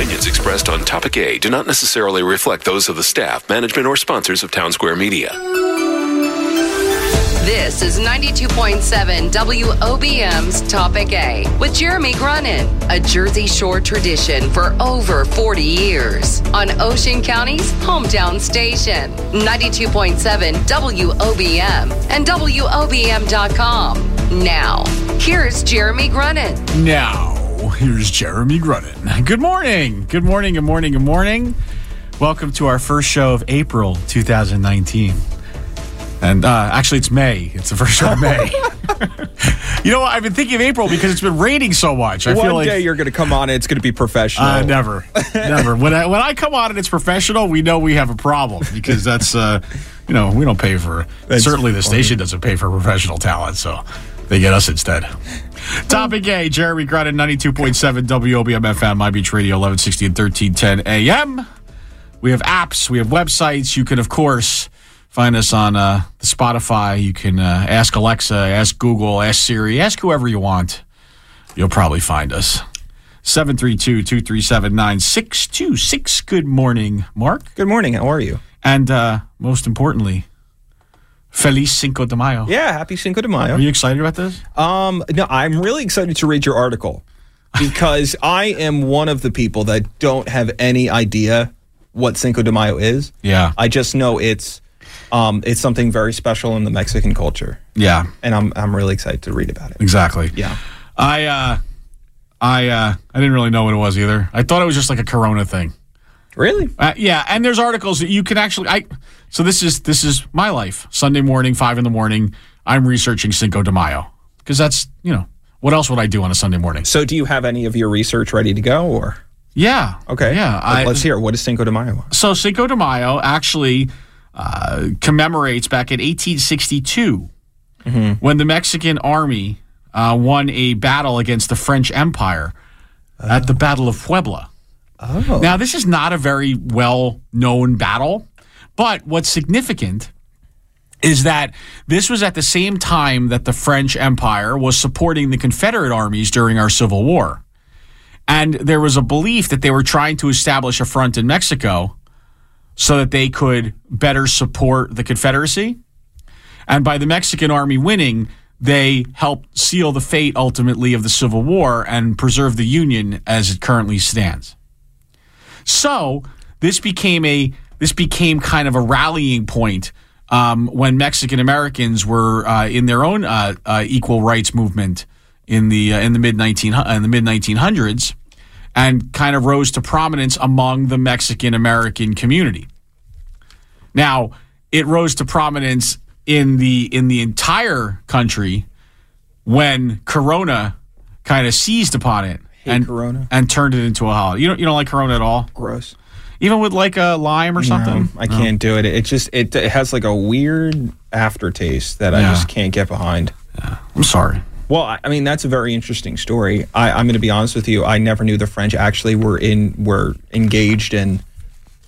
opinions expressed on Topic A do not necessarily reflect those of the staff, management, or sponsors of Town Square Media. This is 92.7 WOBM's Topic A with Jeremy Grunin, a Jersey Shore tradition for over 40 years on Ocean County's hometown station. 92.7 WOBM and WOBM.com. Now, here's Jeremy Grunin. Now, here's Jeremy Grunin. Good morning. Good morning. Good morning. Good morning. Welcome to our first show of April 2019. And uh, actually, it's May. It's the first show of May. you know what? I've been thinking of April because it's been raining so much. I One feel like day you're going to come on and it's going to be professional. uh, never, never. When I when I come on and it's professional, we know we have a problem because that's uh, you know we don't pay for. That's certainly, the funny. station doesn't pay for professional talent, so they get us instead. Topic A: Jeremy Grunin, ninety-two point seven WOBM FM, My Beach Radio, eleven sixty and thirteen ten AM. We have apps, we have websites. You can, of course, find us on uh, the Spotify. You can uh, ask Alexa, ask Google, ask Siri, ask whoever you want. You'll probably find us. 732 237 9626. Good morning, Mark. Good morning. How are you? And uh, most importantly, Feliz Cinco de Mayo. Yeah, happy Cinco de Mayo. Are you excited about this? Um, no, I'm really excited to read your article because I am one of the people that don't have any idea what Cinco de Mayo is. Yeah. I just know it's um, it's something very special in the Mexican culture, Yeah, and I'm I'm really excited to read about it. exactly. Yeah. I uh I uh I didn't really know what it was either. I thought it was just like a corona thing. Really? Uh, yeah, and there's articles that you can actually. I so this is this is my life. Sunday morning, five in the morning. I'm researching Cinco de Mayo because that's you know what else would I do on a Sunday morning? So, do you have any of your research ready to go, or Yeah. okay? Yeah. I, let's hear. What is Cinco de Mayo? so Cinco de Mayo actually uh, commemorates back in 1862 when the Mexican army uh, won a battle against the French Empire at the Battle of Puebla. Oh, Now, this is not a very well known battle, but what's significant is that this was at the same time that the French Empire was supporting the Confederate armies during our Civil War. And there was a belief that they were trying to establish a front in Mexico so that they could better support the Confederacy. And by the Mexican army winning, they helped seal the fate ultimately of the Civil War and preserve the Union as it currently stands. So this became a this became kind of a rallying point um, when Mexican Americans were uh, in their own uh, uh, equal rights movement in the uh, in the mid nineteen in the mid nineteen hundreds, and kind of rose to prominence among the Mexican American community. Now it rose to prominence in the in the entire country when Corona kind of seized upon it and Corona. and turned it into a holiday. You don't you don't like Corona at all, gross. even with like a lime or something. No, I can't do it. It just it, it has like a weird aftertaste that I just can't get behind. I'm sorry. Well, I, I mean that's a very interesting story. I, I'm going to be honest with you. I never knew the French actually were in were engaged in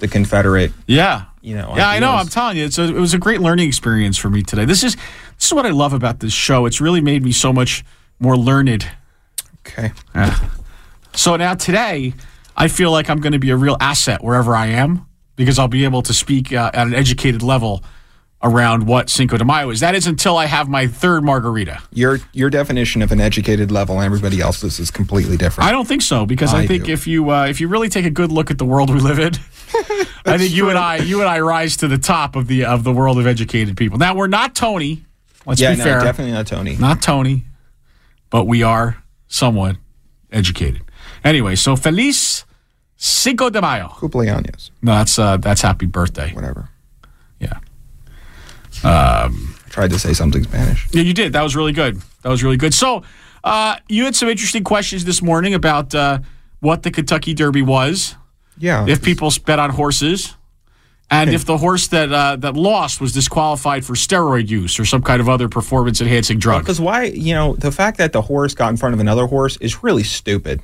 the Confederate. Yeah. You know, Yeah, I know. I'm telling you, it's a, it was a great learning experience for me today. This is this is what I love about this show. It's really made me so much more learned. Okay. So now today, I feel like I'm going to be a real asset wherever I am because I'll be able to speak uh, at an educated level around what Cinco de Mayo is. That is until I have my third margarita. Your your definition of an educated level and everybody else's is completely different. I don't think so because I, I think do. if you uh, if you really take a good look at the world we live in, I think you and I you and I rise to the top of the of the world of educated people. Now we're not Tony. Let's yeah, be no, fair. definitely not Tony. Not Tony, but we are somewhat educated. Anyway, so feliz Cinco de Mayo. Cumpleaños, No, that's uh, that's happy birthday. whatever. Yeah. Tried to say something Spanish. Yeah, you did. That was really good. That was really good. So, uh, you had some interesting questions this morning about uh, what the Kentucky Derby was, Yeah. if people bet on horses, and if the horse that uh, that lost was disqualified for steroid use or some kind of other performance enhancing drug. Because why, you know, the fact that the horse got in front of another horse is really stupid.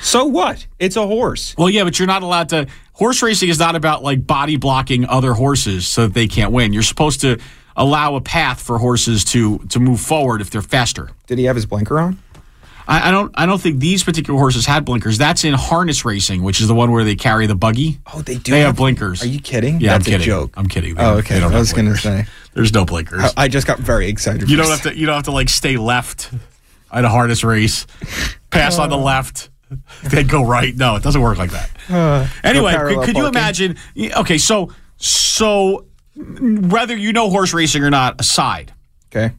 So what? It's a horse. Well, yeah, but you're not allowed to. Horse racing is not about like body blocking other horses so that they can't win. You're supposed to allow a path for horses to to move forward if they're faster. Did he have his blinker on? I, I don't. I don't think these particular horses had blinkers. That's in harness racing, which is the one where they carry the buggy. Oh, they do. They have blinkers. Are you kidding? Yeah, That's I'm kidding. a joke. I'm kidding. They Oh, okay. I have was going to say. There's no blinkers. I just got very excited. you don't have to. You don't have to like stay left at a harness race, pass on the oh. left, then go right. No, it doesn't work like that. Uh, anyway, could, could you imagine? Okay, so so whether you know horse racing or not, aside, Okay.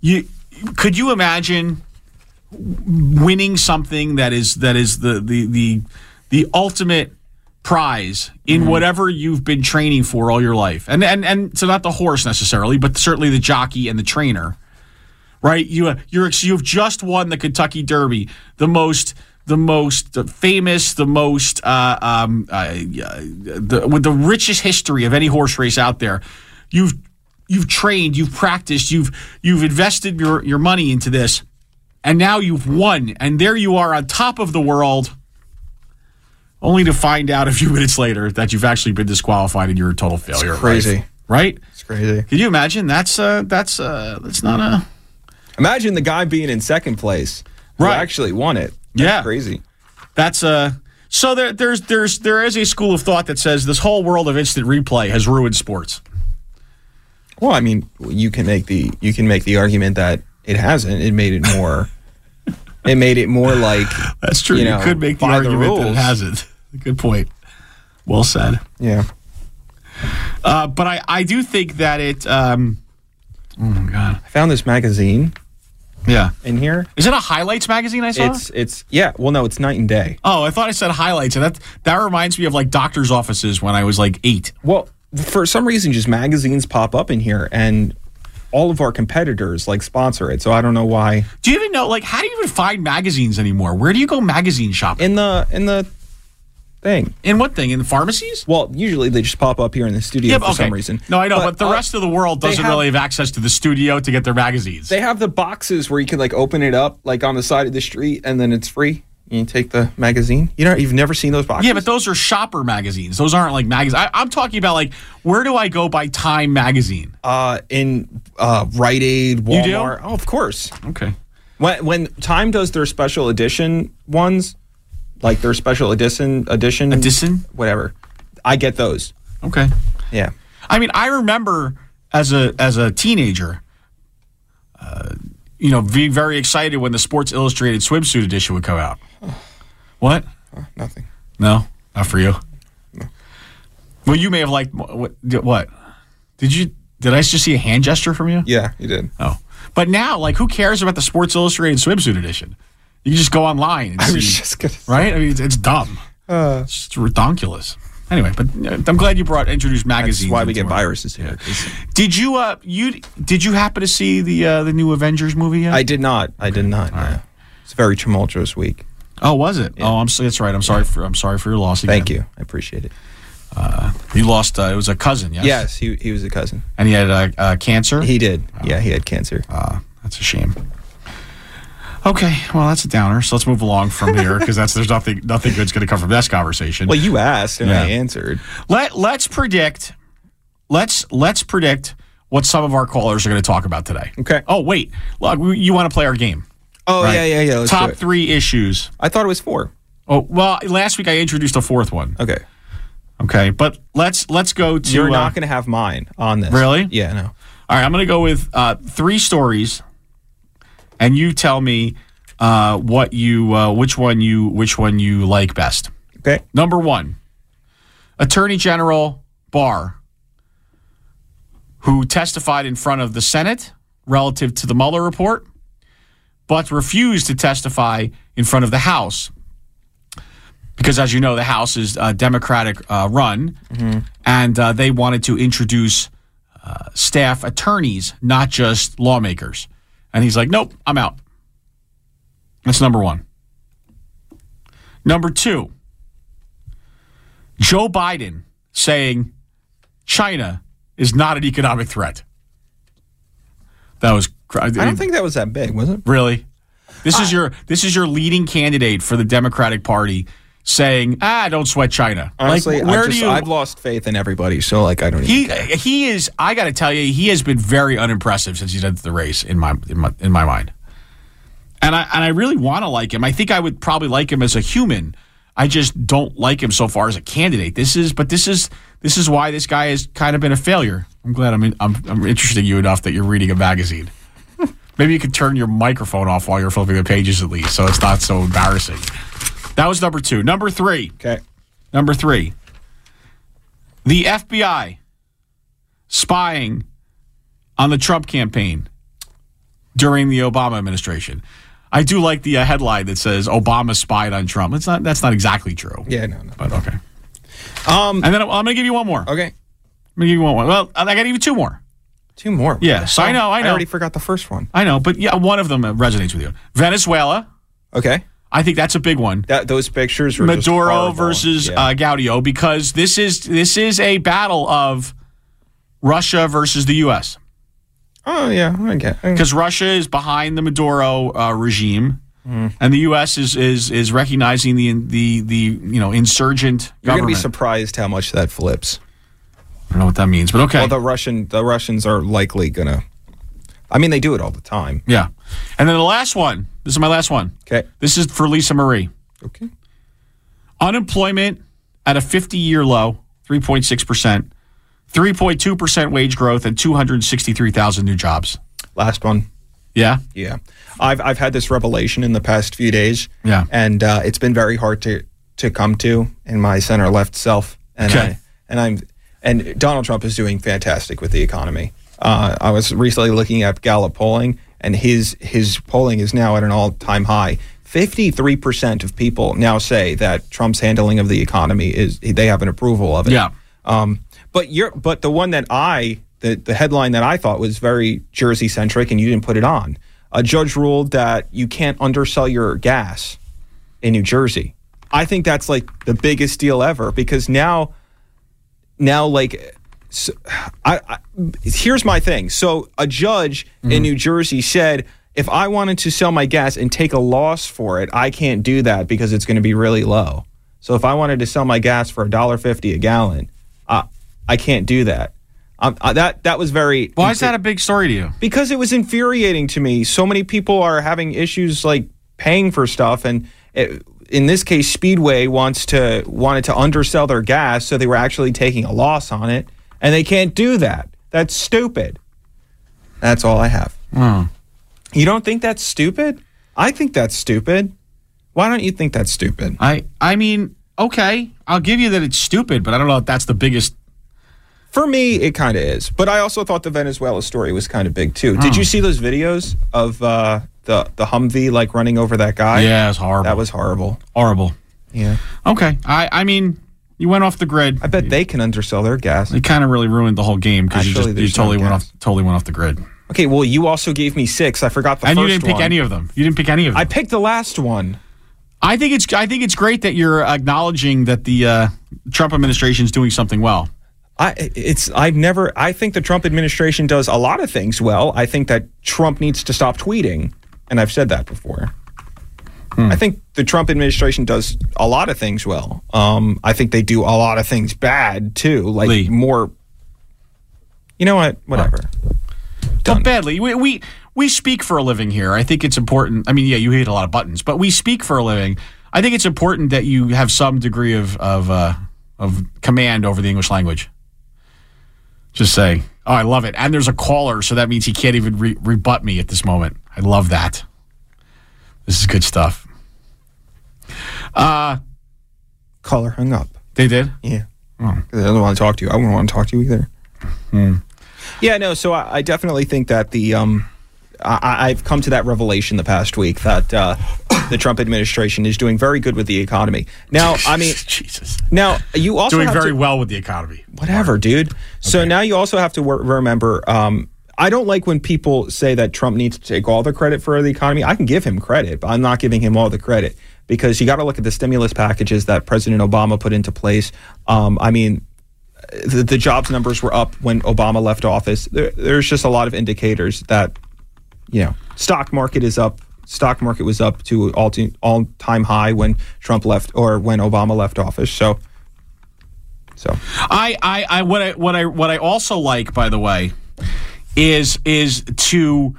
you could you imagine winning something that is that is the the the the ultimate prize in mm-hmm. whatever you've been training for all your life and and and so not the horse necessarily but certainly the jockey and the trainer right you uh, you're you've just won the Kentucky Derby the most the most famous the most uh, um, uh, the, with the richest history of any horse race out there you've you've trained you've practiced you've you've invested your your money into this and now you've won and there you are on top of the world only to find out a few minutes later that you've actually been disqualified and you're a total failure at crazy. life, right It's crazy. Can you imagine that's uh that's uh that's not a Imagine the guy being in second place. who Right. actually won it. That's Yeah. Crazy. that's uh so there there's there's there is a school of thought that says this whole world of instant replay has ruined sports Well, I mean, you can make the you can make the argument that it hasn't. It made it more. it made it more like that's true You you, know, could make the by the argument that it hasn't good point well said yeah. uh but i i do think that it um oh my god I found this magazine yeah in here. is it a highlights magazine i saw It's it's yeah. Well, no, it's night and day. Oh, I thought I said highlights, and that that reminds me of like doctor's offices when I was like eight. Well, for some reason, just magazines pop up in here, and all of our competitors like sponsor it. So I don't know why. Do you even know like how do you even find magazines anymore? Where do you go magazine shopping? In the in the thing. In what thing? In the pharmacies? Well, usually they just pop up here in the studio for some reason. No, I know, but, the uh, rest of the world doesn't have- really have access to the studio to get their magazines. They have the boxes where you can like open it up like on the side of the street and then it's free. You take the magazine. You know, you've never seen those boxes. yeah, but those are shopper magazines. Those aren't like magazines. I, I'm talking about like where do I go buy Time magazine? uh, in uh, Rite Aid, You do? Walmart. Oh, of course. Okay. When when Time does their special edition ones, like their special edition edition Edition? whatever, I get those. Okay. Yeah. I mean, I remember as a as a teenager, uh, you know, being very excited when the Sports Illustrated swimsuit edition would come out. What? Nothing. No, not for you. Well, you may have liked what? What did you? Did I just see a hand gesture from you? Yeah, you did. Oh, but now, like, who cares about the Sports Illustrated swimsuit edition? You just go online and I see, was just gonna. right? I mean, it's, it's dumb. Uh, It's just redonkulous. Anyway, but uh, I'm glad you brought introduced magazine. that's why we get viruses here. 'cause Did you uh you did you happen to see the uh, the new Avengers movie yet? I did not. I did not. no. It's a very tumultuous week. oh, was it? Oh, I'm that's right. I'm sorry for I'm sorry for your loss. Again. Thank you. I appreciate it. You lost. Uh, it was a cousin. Yes. Yes, he he was a cousin. And he had uh, uh, cancer. He did. Yeah, he had cancer. Uh, that's a shame. Okay, well that's a downer. So let's move along from here because that's there's nothing nothing good's going to come from this conversation. Well, you asked and I answered. Let let's predict. Let's let's predict what some of our callers are going to talk about today. Okay. Oh wait, look, you want to play our game? Oh right? yeah, yeah, yeah. let's Top three issues. I thought it was four. Oh well, last week I introduced a fourth one. Okay. Okay, but let's let's go to. You're uh, not going to have mine on this. Really? Yeah. No. All right, I'm going to go with uh, three stories, and you tell me uh, what you uh, which one you which one you like best. Okay. Number one, Attorney General Barr, who testified in front of the Senate relative to the Mueller report, but refused to testify in front of the House. Because, as you know, the House is uh, Democratic uh, run, and uh, they wanted to introduce uh, staff attorneys, not just lawmakers. And he's like, nope, I'm out. That's number one. Number two, Joe Biden saying China is not an economic threat. That was. I don't think that was that big, was it? really. This is your this is your leading candidate for the Democratic Party saying, "Ah, don't sweat China." Honestly, like, where I just, do you? I've lost faith in everybody, so like I don't. Even he care. he is. I got to tell you, he has been very unimpressive since he's entered the race in my in my in my mind. and I and I really want to like him. I think I would probably like him as a human. I just don't like him so far as a candidate. This is, but this is this is why this guy has kind of been a failure. I'm glad I'm in, I'm, I'm interesting you enough that you're reading a magazine. Maybe you could turn your microphone off while you're flipping the pages at least, so it's not so embarrassing. That was number two. Number three. Okay. Number three. The FBI spying on the Trump campaign during the Obama administration. I do like the uh, headline that says Obama spied on Trump. It's not. That's not exactly true. Yeah, no, no. But okay. Um, and then I'm, I'm going to give you one more. Okay. I'm going to give you one more. Well, I got to give you two more. Two more. Yes, I know, I know. I already forgot the first one. I know, but yeah, one of them resonates with you. Venezuela. Okay. I think that's a big one. That those pictures were Maduro versus Yeah. uh, Guaidó because this is this is a battle of Russia versus the U.S. oh yeah, I get. Because Russia is behind the Maduro uh, regime, Hmm. and the U.S. is is is recognizing the the the you know insurgent You're gonna be surprised how much that flips. I don't know what that means, but okay, Well, the Russian the Russians are likely gonna. I mean, they do it all the time. yeah. And then the last one. This is my last one. Okay. This is for Lisa Marie. Okay. Unemployment at a 50 year low, 3.6%, 3.2% wage growth, and 263,000 new jobs. Last one. Yeah. Yeah, I've I've had this revelation in the past few days. Yeah. and uh, it's been very hard to to come to in my center left self. And Okay. I, and I'm and Donald Trump is doing fantastic with the economy. Uh, I was recently looking at Gallup polling, and his his polling is now at an all time high. Fifty three percent of people now say that Trump's handling of the economy is they have an approval of it. Yeah. Um, but you're but the one that I the the headline that I thought was very Jersey centric, and you didn't put it on. A judge ruled that you can't undersell your gas in New Jersey. I think that's like the biggest deal ever because now, now like, so, I, I here's my thing. So a judge in New Jersey said. If I wanted to sell my gas and take a loss for it, I can't do that because it's going to be really low. So if I wanted to sell my gas for a dollar fifty a gallon, uh, I can't do that. Um, uh, that that was very. Why is that a big story to you? Because it was infuriating to me. So many people are having issues like paying for stuff, and it, in this case, Speedway wants to wanted to undersell their gas, so they were actually taking a loss on it, and they can't do that. That's stupid. That's all I have. You don't think that's stupid? I think that's stupid. Why don't you think that's stupid? I I mean, okay, I'll give you that it's stupid, but I don't know if that's the biggest. For me, it kind of is. But I also thought the Venezuela story was kind of big too. Did you see those videos of uh, the the Humvee like running over that guy? Yeah, it's horrible. that was horrible. horrible. Yeah, Okay, I I mean, you went off the grid. I bet they can undersell their gas. It kind of really ruined the whole game because you Actually, just you there's no totally went gas. off totally went off the grid, Okay, well, you also gave me six. I forgot the and first you didn't pick one. any of them. You didn't pick any of them. I picked the last one. I think it's I think it's great that you're acknowledging that the uh, Trump administration is doing something well. I it's I've never I think the Trump administration does a lot of things well. I think that Trump needs to stop tweeting, and I've said that before. Hmm. I think the Trump administration does a lot of things well. Um, I think they do a lot of things bad too, like Lee. more. You know what? Whatever. But badly, we, we we speak for a living here. I think it's important. I mean, yeah, you hit a lot of buttons, but we speak for a living. I think it's important that you have some degree of of uh, of command over the English language. Just say, oh, I love it. And there's a caller, so that means he can't even re- rebut me at this moment. I love that. This is good stuff. Caller hung up. They did. Yeah. I don't want to talk to you. I wouldn't want to talk to you either. Hmm. Yeah, no. So I, I definitely think that the um, I, I've come to that revelation the past week that uh, the Trump administration is doing very good with the economy. Now, I mean, Jesus, now you also doing have very to, well with the economy. whatever, dude. So now you also have to wor- remember. Um, I don't like when people say that Trump needs to take all the credit for the economy. I can give him credit, but I'm not giving him all the credit because you got to look at the stimulus packages that President Obama put into place. Um, I mean, the, the jobs numbers were up when Obama left office. There, there's just a lot of indicators that, you know, stock market is up. Stock market was up to all all time high when Trump left or when Obama left office. So, so I, I, I, what I, what I, what I also like, by the way, is is to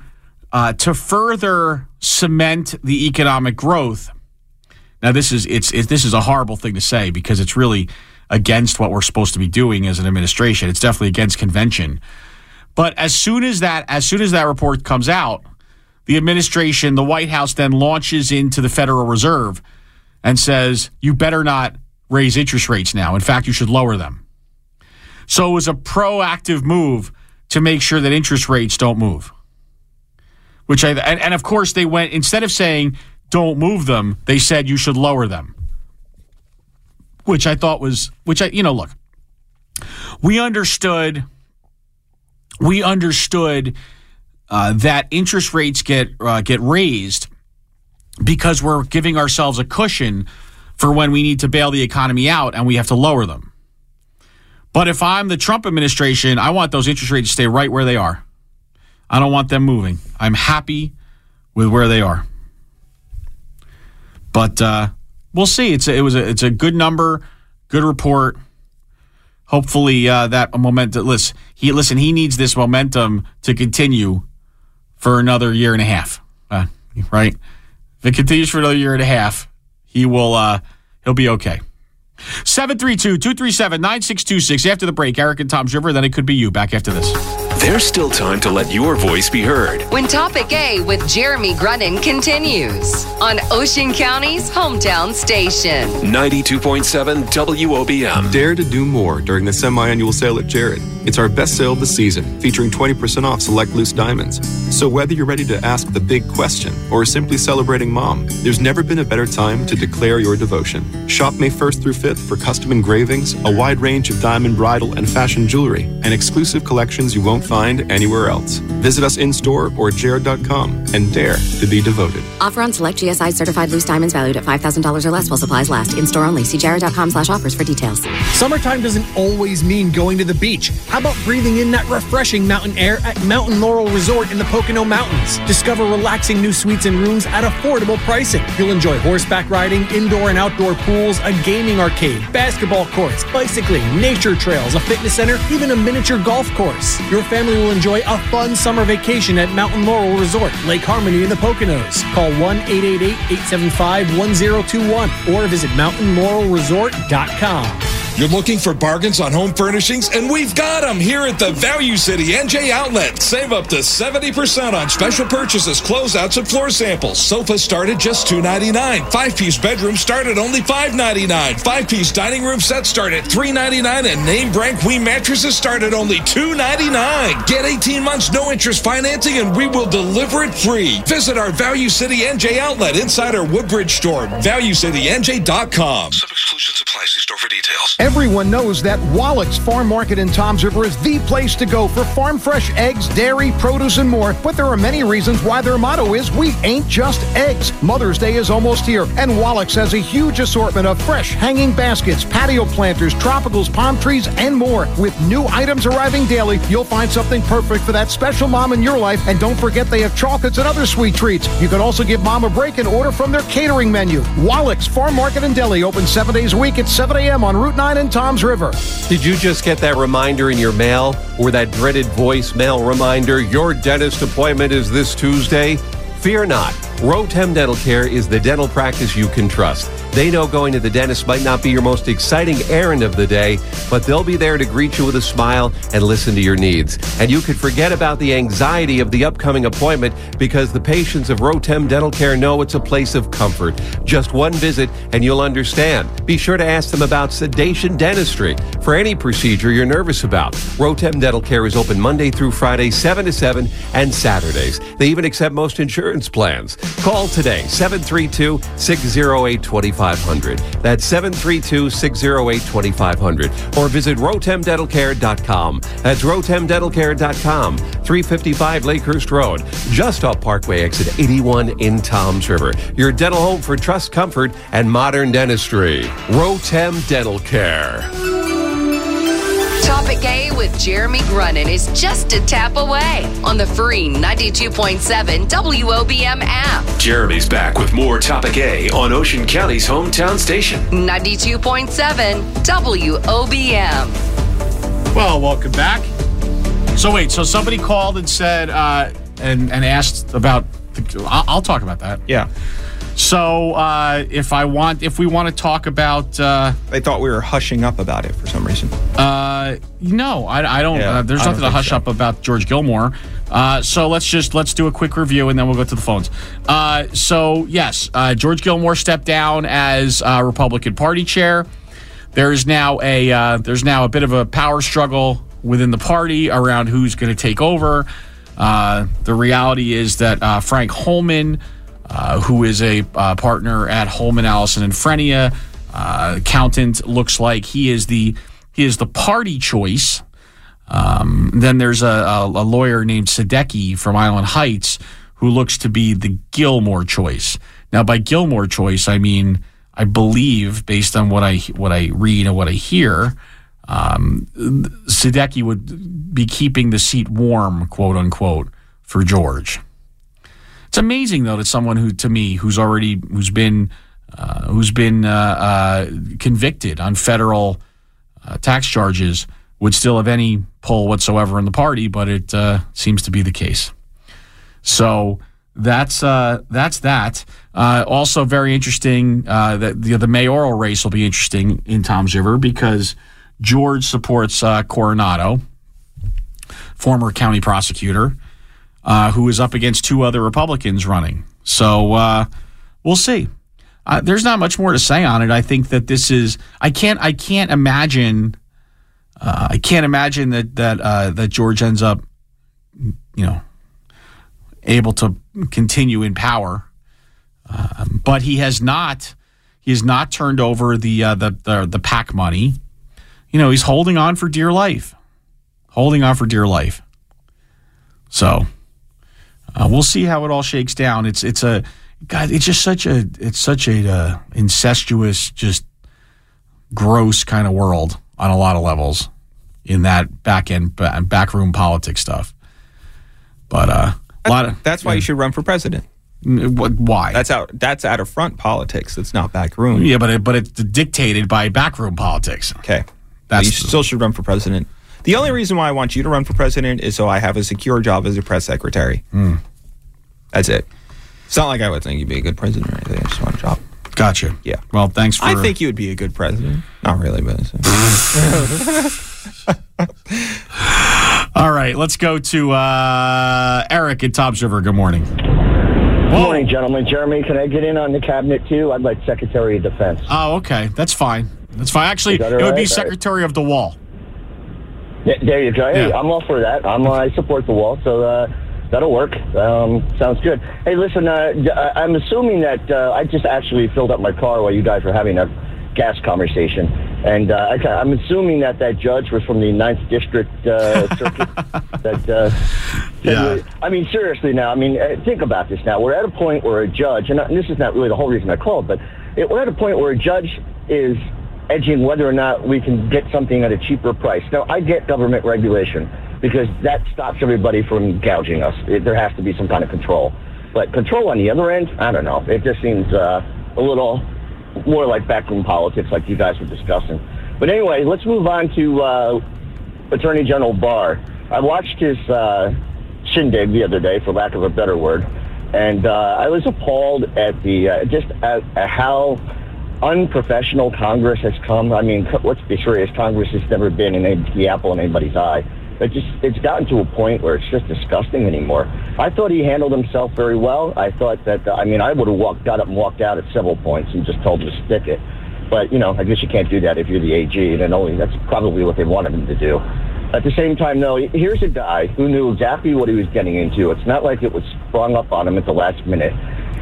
uh, to further cement the economic growth. Now this is it's it, this is a horrible thing to say because it's really against what we're supposed to be doing as an administration. It's definitely against convention. But as soon as that as soon as that report comes out, the administration, the White House then launches into the Federal Reserve and says, "You better not raise interest rates now. In fact, you should lower them." So it was a proactive move to make sure that interest rates don't move. Which I and, and of course they went instead of saying don't move them, they said you should lower them. Which I thought was which I you know look. We understood we understood uh, that interest rates get uh, get raised because we're giving ourselves a cushion for when we need to bail the economy out and we have to lower them. But if I'm the Trump administration, I want those interest rates to stay right where they are. I don't want them moving. I'm happy with where they are. But uh, we'll see. It's a, it was a, it's a good number, good report. Hopefully uh, that momentum. Listen, he listen. He needs this momentum to continue for another year and a half. Uh, right? If it continues for another year and a half, he will. Uh, he'll be okay. 732 237 9626. After the break, Eric and Toms River. Then it could be you. Back after this. There's still time to let your voice be heard. When Topic A with Jeremy Grunin continues on Ocean County's hometown station. 92.7 WOBM. Dare to do more during the semi-annual sale at Jared. It's our best sale of the season, featuring 20% off select loose diamonds. So whether you're ready to ask the big question or simply celebrating mom, there's never been a better time to declare your devotion. Shop May 1st through 5th for custom engravings, a wide range of diamond bridal and fashion jewelry, and exclusive collections you won't find anywhere else. Visit us in store or jared.com and dare to be devoted. Offer on select GSI certified loose diamonds valued at $5,000 or less while supplies last. In store only. See jared.com slash offers for details. Summertime doesn't always mean going to the beach. How about breathing in that refreshing mountain air at Mountain Laurel Resort in the Pocono Mountains? Discover relaxing new suites and rooms at affordable pricing. You'll enjoy horseback riding, indoor and outdoor pools, a gaming arcade, basketball courts, bicycling, nature trails, a fitness center, even a miniature golf course. Your family will enjoy a fun summer vacation at Mountain Laurel Resort, Lake Harmony in the Poconos. Call 1 888 875 1021 or visit mountainlaurelresort.com. You're looking for bargains on home furnishings, and we've got them here at the Value City NJ Outlet. Save up to 70% on special purchases, closeouts, and floor samples. Sofas start at just $2.99. Five piece bedrooms start at only $5.99. Five piece dining room sets start at $3.99, and name brand queen mattresses start at only $2.99. Get 18 months no interest financing, and we will deliver it free. Visit our Value City NJ Outlet inside our Woodbridge store, valuecitynj.com. Some exclusions apply. See store for details. Everyone knows that Wallach's Farm Market in Toms River is the place to go for farm fresh eggs, dairy, produce, and more. But there are many reasons why their motto is We ain't just eggs. Mother's Day is almost here, and Wallach's has a huge assortment of fresh hanging baskets, patio planters, tropicals, palm trees, and more. With new items arriving daily, you'll find something perfect for that special mom in your life. And don't forget they have chocolates and other sweet treats. You can also give mom a break and order from their catering menu. Wallach's Farm Market and Deli open seven days a week at 7 a.m. on Route 9 in Toms River. Did you just get that reminder in your mail or that dreaded voicemail reminder? Your dentist appointment is this Tuesday? Fear not. Rotem Dental Care is the dental practice you can trust. They know going to the dentist might not be your most exciting errand of the day, but they'll be there to greet you with a smile and listen to your needs. And you could forget about the anxiety of the upcoming appointment because the patients of Rotem Dental Care know it's a place of comfort. Just one visit and you'll understand. Be sure to ask them about sedation dentistry for any procedure you're nervous about. Rotem Dental Care is open Monday through Friday, 7 to 7, and Saturdays. They even accept most insurance plans. Call today, 732 608 2500. That's 732 608 2500. Or visit rotemdentalcare.com. That's rotemdentalcare.com, 355 Lakehurst Road, just off Parkway exit 81 in Toms River. Your dental home for trust, comfort, and modern dentistry. Rotem Dental Care. Topic A with Jeremy Grunin is just a tap away on the free 92.7 WOBM app. Jeremy's back with more Topic A on Ocean County's hometown station. 92.7 WOBM. Well, welcome back. So wait, so somebody called and said uh, and and asked about the, I'll, I'll talk about that. Yeah. So uh, if I want, if we want to talk about, uh, They thought we were hushing up about it for some reason. uh, no, I, I don't. Yeah, uh, there's I don't nothing to hush so. up about George Gilmore. Uh, so let's just let's do a quick review and then we'll go to the phones. Uh, so yes, uh, George Gilmore stepped down as uh, Republican Party chair. There is now a uh, there's now a bit of a power struggle within the party around who's going to take over. Uh, the reality is that uh, Frank Holman, uh, who is a uh, partner at Holman Allison and Frenia, uh, accountant, looks like he is the he is the party choice. Um, then there's a, a, a lawyer named Sadecki from Island Heights who looks to be the Gilmore choice. Now, by Gilmore choice, I mean I believe, based on what I what I read and what I hear, um, Sadecki would be keeping the seat warm, quote unquote, for George. It's amazing though that someone who, to me, who's already who's been uh, who's been uh, uh, convicted on federal uh, tax charges would still have any pull whatsoever in the party, but it uh, seems to be the case. So that's uh, that's that. Also, very interesting that the, the mayoral race will be interesting in Toms River because George supports Coronato, former county prosecutor, uh, who is up against two other Republicans running. So uh, we'll see. Uh, there's not much more to say on it. I think that this is. I can't. I can't imagine. Uh, I can't imagine that that uh, that George ends up, you know, able to continue in power. Um, but he has not. He has not turned over the uh, the the the money. You know, he's holding on for dear life, holding on for dear life. So uh, we'll see how it all shakes down. It's it's a God. It's just such a it's such a uh, incestuous, just gross kind of world on a lot of levels in that back end ba- backroom politics stuff. But uh, a lot of That's why you should run for president. what, why? That's out. That's out of front politics. That's not back room. yeah, but it, but it's dictated by backroom politics. Okay. That's you still should run for president. The only reason why I want you to run for president is so I have a secure job as a press secretary. Hmm. That's it. It's not like I would think you'd be a good president or anything. I just want a job. Gotcha. Yeah. Well, thanks for. I think you would be a good president. Not really, but All right, let's go to uh, Eric in Toms River. Good morning. Good morning, gentlemen. Jeremy, can I get in on the cabinet too? I'd like Secretary of Defense. Oh, okay. That's fine. That's fine. Actually, that it all would be right? Secretary of the Wall. There you go. Hey, Yeah. I'm all for that. I'm, uh, I support the wall, so uh, that'll work. Um, sounds good. Hey, listen, uh, I- I'm assuming that uh, I just actually filled up my car while you guys were having a gas conversation. And uh, I, I'm assuming that that judge was from the Ninth District uh, Circuit. that, uh, Yeah. I mean, seriously now, I mean, uh, think about this now. We're at a point where a judge, and this is not really the whole reason I called, but it, we're at a point where a judge is edging whether or not we can get something at a cheaper price. Now, I get government regulation because that stops everybody from gouging us. It, there has to be some kind of control. But control on the other end, I don't know. It just seems uh, a little more like backroom politics like you guys were discussing. But anyway, let's move on to uh, Attorney General Barr. I watched his uh, shindig the other day, for lack of a better word, and uh, I was appalled at the uh, just at, at how unprofessional Congress has come. I mean, let's be serious, Congress has never been in the apple in anybody's eye. It just it's gotten to a point where it's just disgusting anymore. I thought he handled himself very well. I thought that uh, I mean I would have walked got up and walked out at several points and just told him to stick it. But you know, I guess you can't do that if you're the AG, and only that's probably what they wanted him to do. At the same time, though, here's a guy who knew exactly what he was getting into. It's not like it was sprung up on him at the last minute.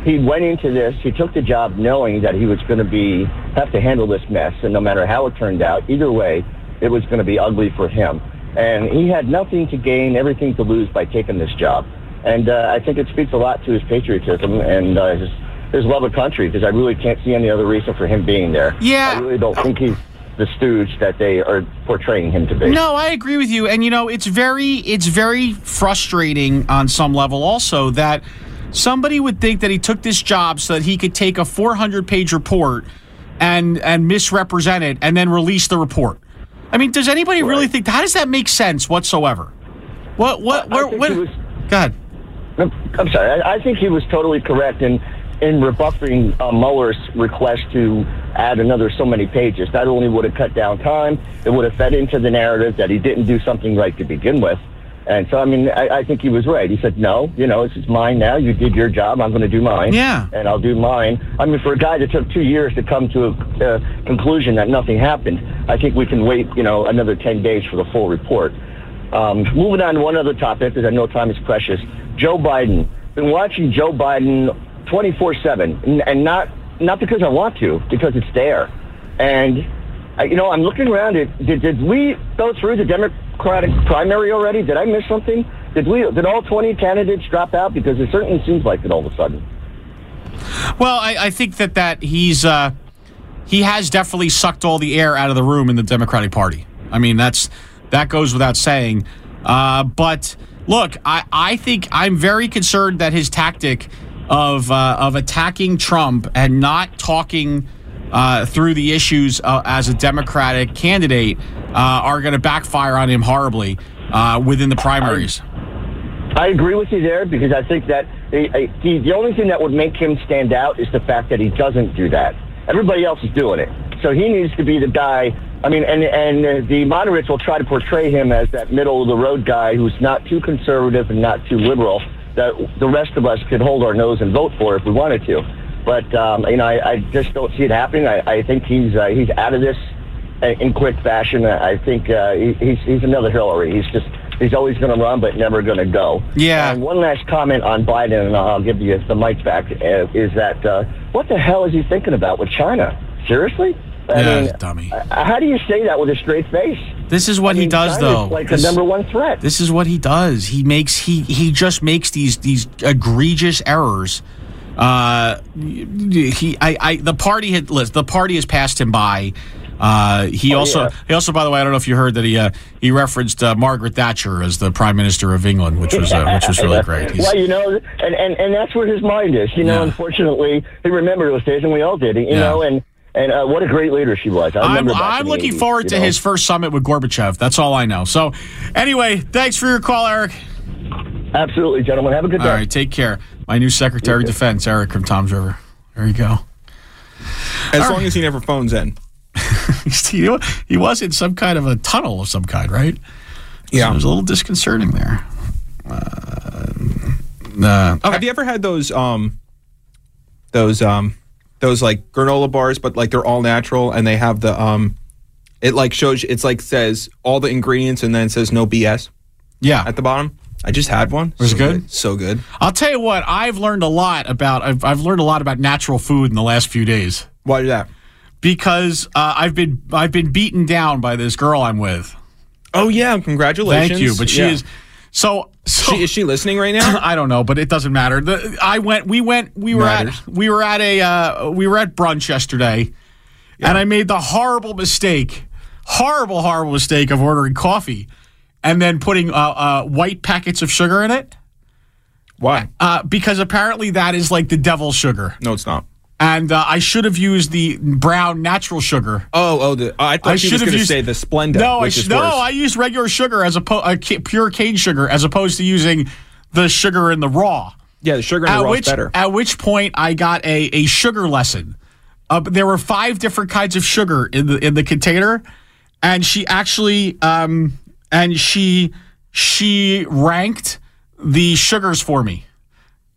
He went into this. He took the job knowing that he was going to be have to handle this mess, and no matter how it turned out, either way, it was going to be ugly for him. And he had nothing to gain, everything to lose by taking this job. And uh, I think it speaks a lot to his patriotism and uh, his, his love of country, because I really can't see any other reason for him being there. Yeah. I really don't think he's the stooge that they are portraying him to be. No, I agree with you. And you know, it's very it's very frustrating on some level also that somebody would think that he took this job so that he could take a 400 page report and and misrepresent it and then release the report. I mean, does anybody really think how does that make sense whatsoever? What what I where, think what was- God. I'm sorry. I, I think he was totally correct in in rebuffing uh, Mueller's request to add another so many pages. Not only would it cut down time, it would have fed into the narrative that he didn't do something right to begin with. And so, I mean, I, I think he was right. He said, no, you know, this is mine now. You did your job. I'm going to do mine. Yeah. And I'll do mine. I mean, for a guy that took two years to come to a uh, conclusion that nothing happened, I think we can wait, you know, another 10 days for the full report. Um, moving on to one other topic, because I know time is precious. Joe Biden. Been watching Joe Biden 24/7, and not not because I want to, because it's there. And you know, I'm looking around. Did, did we go through the Democratic primary already? Did I miss something? Did we? Did all 20 candidates drop out? Because it certainly seems like it all of a sudden. Well, I, I think that that he's uh, he has definitely sucked all the air out of the room in the Democratic Party. I mean, that's that goes without saying. Uh, but look, I, I think I'm very concerned that his tactic of uh, of attacking Trump and not talking uh, through the issues uh, as a Democratic candidate uh, are going to backfire on him horribly uh, within the primaries. I agree with you there because I think that the, the, the only thing that would make him stand out is the fact that he doesn't do that. Everybody else is doing it. So he needs to be the guy. I mean, and and the moderates will try to portray him as that middle of the road guy who's not too conservative and not too liberal that the rest of us could hold our nose and vote for if we wanted to. But um, you know, I, I just don't see it happening. I, I think he's uh, he's out of this in quick fashion. I think uh, he, he's he's another Hillary. He's just he's always going to run, but never going to go. Yeah. And one last comment on Biden, and I'll give you the mic back. Uh, is that uh, what the hell is he thinking about with China? Seriously? I yeah, mean, dummy. How do you say that with a straight face? This is what I mean, he does, China's though. Like this, the number one threat. This is what he does. He makes he he just makes these these egregious errors. Uh, he I, I the party had listen, the party has passed him by. Uh, he Oh, also yeah. he also by the way I don't know if you heard that he uh, he referenced uh, Margaret Thatcher as the prime minister of England, which was uh, which was really great. He's- well, you know, and, and, and that's where his mind is. You know, Yeah. unfortunately, he remembered those days, and we all did. You Yeah. know, and and uh, what a great leader she was. I I'm, I'm looking 80s, forward to know. his first summit with Gorbachev. That's all I know. So, anyway, thanks for your call, Eric. Absolutely, gentlemen. Have a good day. All right, take care. My new Secretary of Defense, Eric from Toms River. There you go. As long as he never phones in. he, he was in some kind of a tunnel of some kind, right? Yeah. So it was a little disconcerting there. Uh, uh, Have you ever had those um those um those like granola bars, but like they're all natural and they have the um it like shows it's like says all the ingredients and then it says no BS yeah. at the bottom. I just had one. Was it So good? So good. I'll tell you what, I've learned a lot about I've, I've learned a lot about natural food in the last few days Why is that? because uh, I've been I've been beaten down by this girl I'm with. Oh yeah, congratulations. Thank you, but she Yeah. is so so. She, is she listening right now? I don't know, but it doesn't matter. The, I went. We went. We were Matters. at. We were at a. Uh, we were at brunch yesterday, and I made the horrible mistake, horrible, horrible mistake of ordering coffee, and then putting uh, uh, white packets of sugar in it. Why? Uh, because apparently that is like the devil's sugar, No, it's not. and uh, I should have used the brown natural sugar. Oh, oh, the, I thought I she should was have going to used say the Splenda. No, I sh- is no. I used regular sugar as opposed uh, ca- pure cane sugar as opposed to using the sugar in the raw. yeah, the sugar in the raw which is better. at which point I got a, a sugar lesson. Uh, there were five different kinds of sugar in the in the container, and she actually um and she she ranked the sugars for me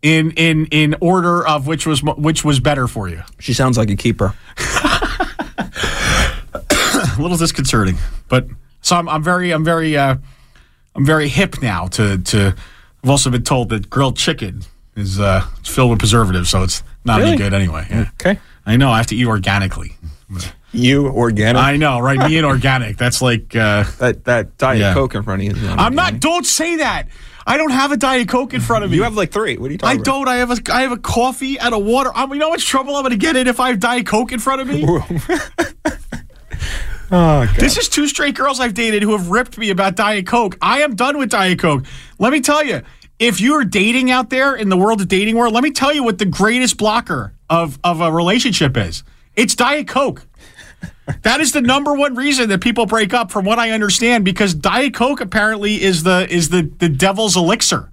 in in in order of which was which was better for you. She sounds like a keeper. a little disconcerting, but so I'm, I'm very I'm very uh, I'm very hip now to to. I've also been told that grilled chicken is uh, filled with preservatives, so it's not any good anyway. Yeah. Okay. I know I have to eat organically. You organic. I know, right? Me and organic. That's like uh, that that diet Yeah. coke in front of you. I'm not. Don't say that. I don't have a diet coke in front of me. You have like three. What are you talking I talking don't. I have a. I have a coffee and a water. I mean, you know how much trouble I'm going to get in if I have diet coke in front of me. Oh, God. This is two straight girls I've dated who have ripped me about Diet Coke. I am done with Diet Coke. Let me tell you, if you're dating out there in the world of dating world, let me tell you what the greatest blocker of, of a relationship is. It's Diet Coke. That is the number one reason that people break up, from what I understand, because Diet Coke apparently is the is the, the devil's elixir.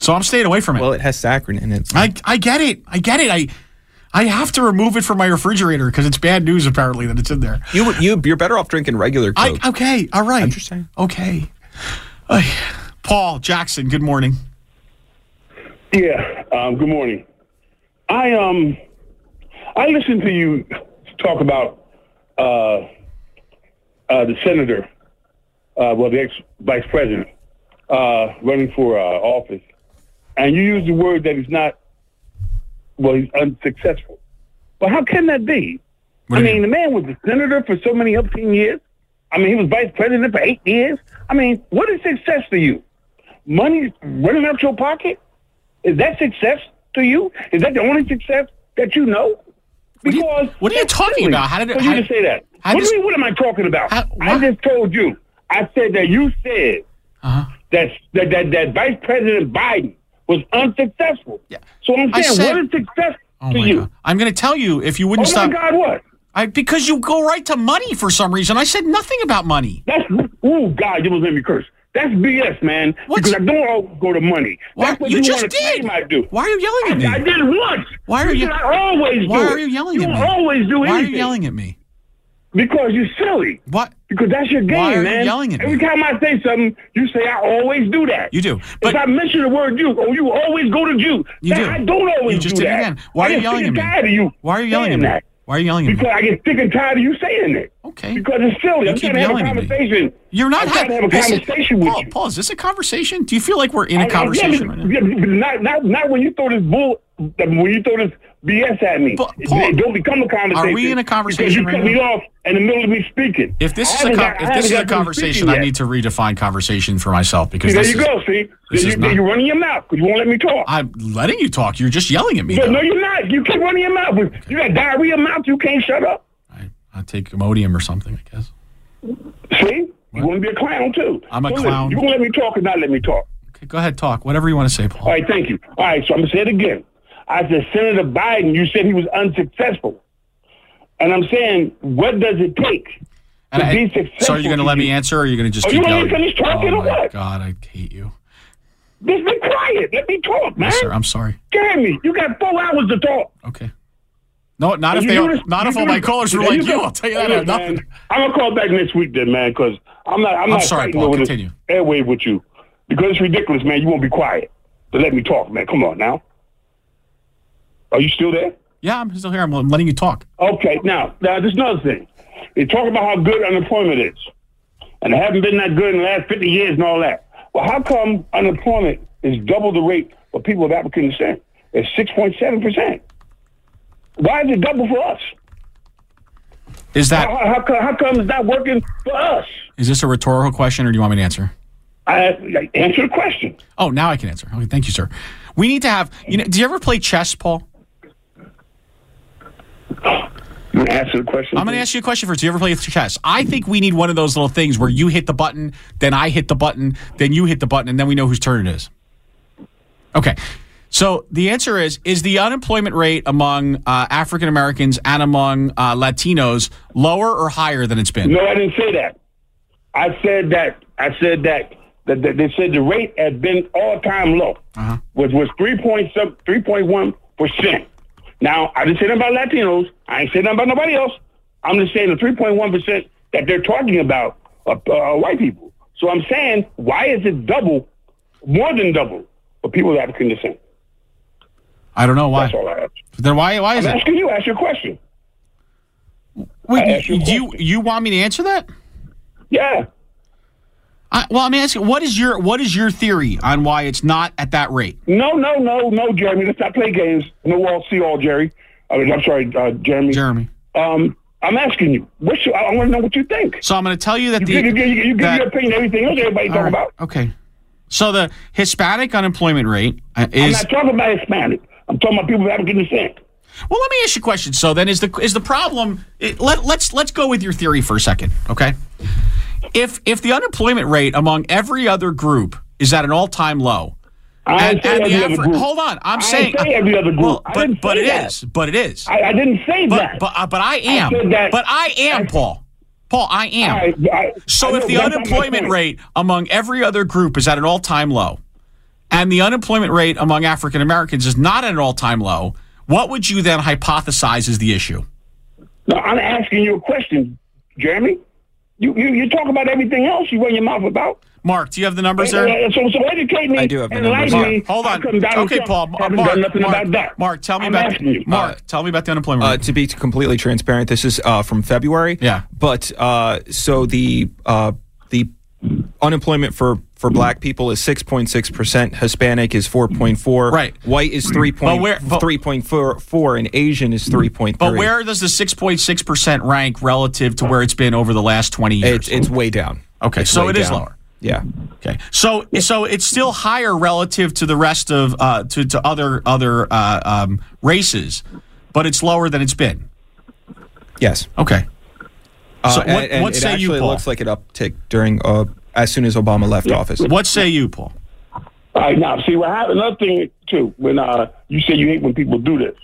So I'm staying away from it. Well, it has saccharin in it. so- I, I get it. I get it. I I have to remove it from my refrigerator because it's bad news apparently that it's in there. you you you're better off drinking regular I, Coke. okay. All right. I'm just saying. Okay. Ay, Paul Jackson. Good morning. Yeah. Um, good morning. I um, I listened to you talk about uh, uh, the senator, uh, well, the ex vice president, uh, running for uh, office, and you used the word that he's not, well, he's unsuccessful. But how can that be? I mean, the man was a senator for so many umpteen years. I mean, he was vice president for eight years. I mean, what is success to you? Money running out your pocket? Is that success to you? Is that the only success that you know? Because what are you that's talking silly about? How did it- you how- to say that? What, you mean, what am I talking about? How- I just told you. I said that you said Uh-huh. that, that that that Vice President Biden was unsuccessful. Yeah. So I'm saying, said- what is success Oh to you? God. I'm going to tell you if you Oh wouldn't my stop. God, what? I, because you go right to money for some reason. I said nothing about money. That's oh God, you must let me curse. That's BS, man. What's- Because I don't all go to money. Why- That's what you you, just did. I do. Why are you yelling at me? I, I did it once. Why are You you- I always Why do are you yelling you at me? don't always do Why are you yelling at me? Because you're silly. What? Because that's your game, Why are you man. yelling at me? Every time I say something, you say I always do that. You do, if but- I mention the word you, oh, you always go to you. You That- do. I don't always You just do did it that. again. Why I are you yelling at me? and tired of you. Why are you yelling at me? That. Why are you yelling at Because me? I get sick and tired of you saying it. Okay. Because it's silly. You I'm keep trying to have a yelling at me. conversation. You're not to have a conversation with Paul, you. Paul, is this a conversation? Do you feel like we're in a I- conversation yeah, right now? yeah, not, not, not when you throw this bull, when you throw this BS at me. But, Paul, it don't become a conversation. are we in a conversation Because you right cut me off in the middle of me speaking. If this is a if this is a conversation, I need to redefine conversation for myself because See, there you is, go. See, this you, is not- you're running your mouth because you won't let me talk. I'm letting you talk. You're just yelling at me. But no, you're not. You keep running your mouth. You got diarrhea mouth. You can't shut up. I, I take Imodium or something, I guess. See, you want to be a clown too. I'm a So listen, clown. You won't let me talk or not let me talk? Okay, go ahead, talk. Whatever you want to say, Paul. All right, thank you. All right, so I'm gonna say it again. I said Senator Biden. You said he was unsuccessful, and I'm saying, what does it take And to I- be successful? so are you going to let me answer, or are you going to just Oh, keep you me to finish talking oh or what? God, I hate you. Just be quiet. Let me talk, man. Yes, sir. I'm sorry. Damn me. You got four hours to talk. Okay. No, not if they all, not if all my callers were like you go. I'll tell you that. Man, nothing. I'm gonna call back next week then, man, because I'm not. I'm, I'm not sorry, Paul, over continue. airwave with you because it's ridiculous, man. You won't be quiet. But let me talk, man. Come on now. Are you still there? Yeah, I'm still here. I'm letting you talk. Okay. Now, now there's another thing. You talk about how good unemployment is, and it hasn't been that good in the last 50 years and all that. Well, how come unemployment is double the rate for people of African descent? It's 6.7 percent. Why is it double for us? Is that How, how, come, how come it's not working for us? is this a rhetorical question, or do you want me to answer? I, I answer the question. Oh, now I can answer. Okay, thank you, sir. We need to have. You know, do you ever play chess, Paul? You want to answer the question? I'm going to ask you a question first. Do you ever play chess? I think we need one of those little things where you hit the button, then I hit the button, then you hit the button, and then we know whose turn it is. Okay. So the answer is: Is the unemployment rate among uh, African Americans and among uh, Latinos lower or higher than it's been? No, I didn't say that. I said that. I said that. That, that they said the rate had been all time low, Uh-huh. was was three point three point one percent. Now I didn't say nothing about Latinos. I ain't saying nothing about nobody else. I'm just saying the three point one percent that they're talking about are, uh, white people. So I'm saying, why is it double, more than double, for people of African descent? I don't know why. That's all I have. Then why? Why is I'm it? asking you. Ask your question. Wait, you a you you want me to answer that? Yeah. I, well, I'm asking. What is your what is your theory on why it's not at that rate? No, no, no, no, Jeremy. Let's not play games. No all, see all, Jerry. I mean, I'm sorry, uh, Jeremy. Jeremy. Um, I'm asking you. What's your, I want to know what you think. So I'm going to tell you that You, the give- you, give- you give that- your opinion. Everything else everybody All talk right, about. Okay. So the Hispanic unemployment rate uh, I'm not talking about Hispanic. I'm talking about people of African descent. Well, let me ask you a question. So then, is the is the problem? It, let let's let's go with your theory for a second, okay? If if the unemployment rate among every other group is at an all time low, I didn't say the every other group. hold on, I'm I saying say every other group. Well, I but but it that. is, but it is. I, I didn't say but that. but uh, but I am. said that- but I am, Paul. Paul, I am. Right, I- so I if the that's not my unemployment rate among every other group is at an all time low, and the unemployment rate among African Americans is not at an all time low, what would you then hypothesize is the issue? No, I'm asking you a question, Jeremy. You, you you talk about everything else you run your mouth about. Mark, do you have the numbers Uh, there? So, so educate me. I do have the numbers. enlighten me. Mark, hold on. come Donald Okay, Paul. hasn't Mark, done nothing Mark, about that. Mark, tell me I'm about asking you. Mark. Tell me about the unemployment Uh, rate. to be completely transparent, this is uh, from February. Yeah. But uh, so the uh, the unemployment for for black people is six point six percent. Hispanic is four point four. Right. White is three point but- three point four four, and Asian is three point three. but where does the 6.6% rank relative to where it's been over the last 20 years? it's it's way down. Okay, It's so it is down. lower. Yeah. Okay, so so it's still higher relative to the rest of uh, to to other other uh, um, races, but it's lower than it's been. Yes. Okay. Uh, So what- and, and what it say you, actually Paul? looks like an uptick during uh, as soon as Obama left office. What say you, Paul? All right, now see what happened. Another thing too, when uh, you say you hate when people do this,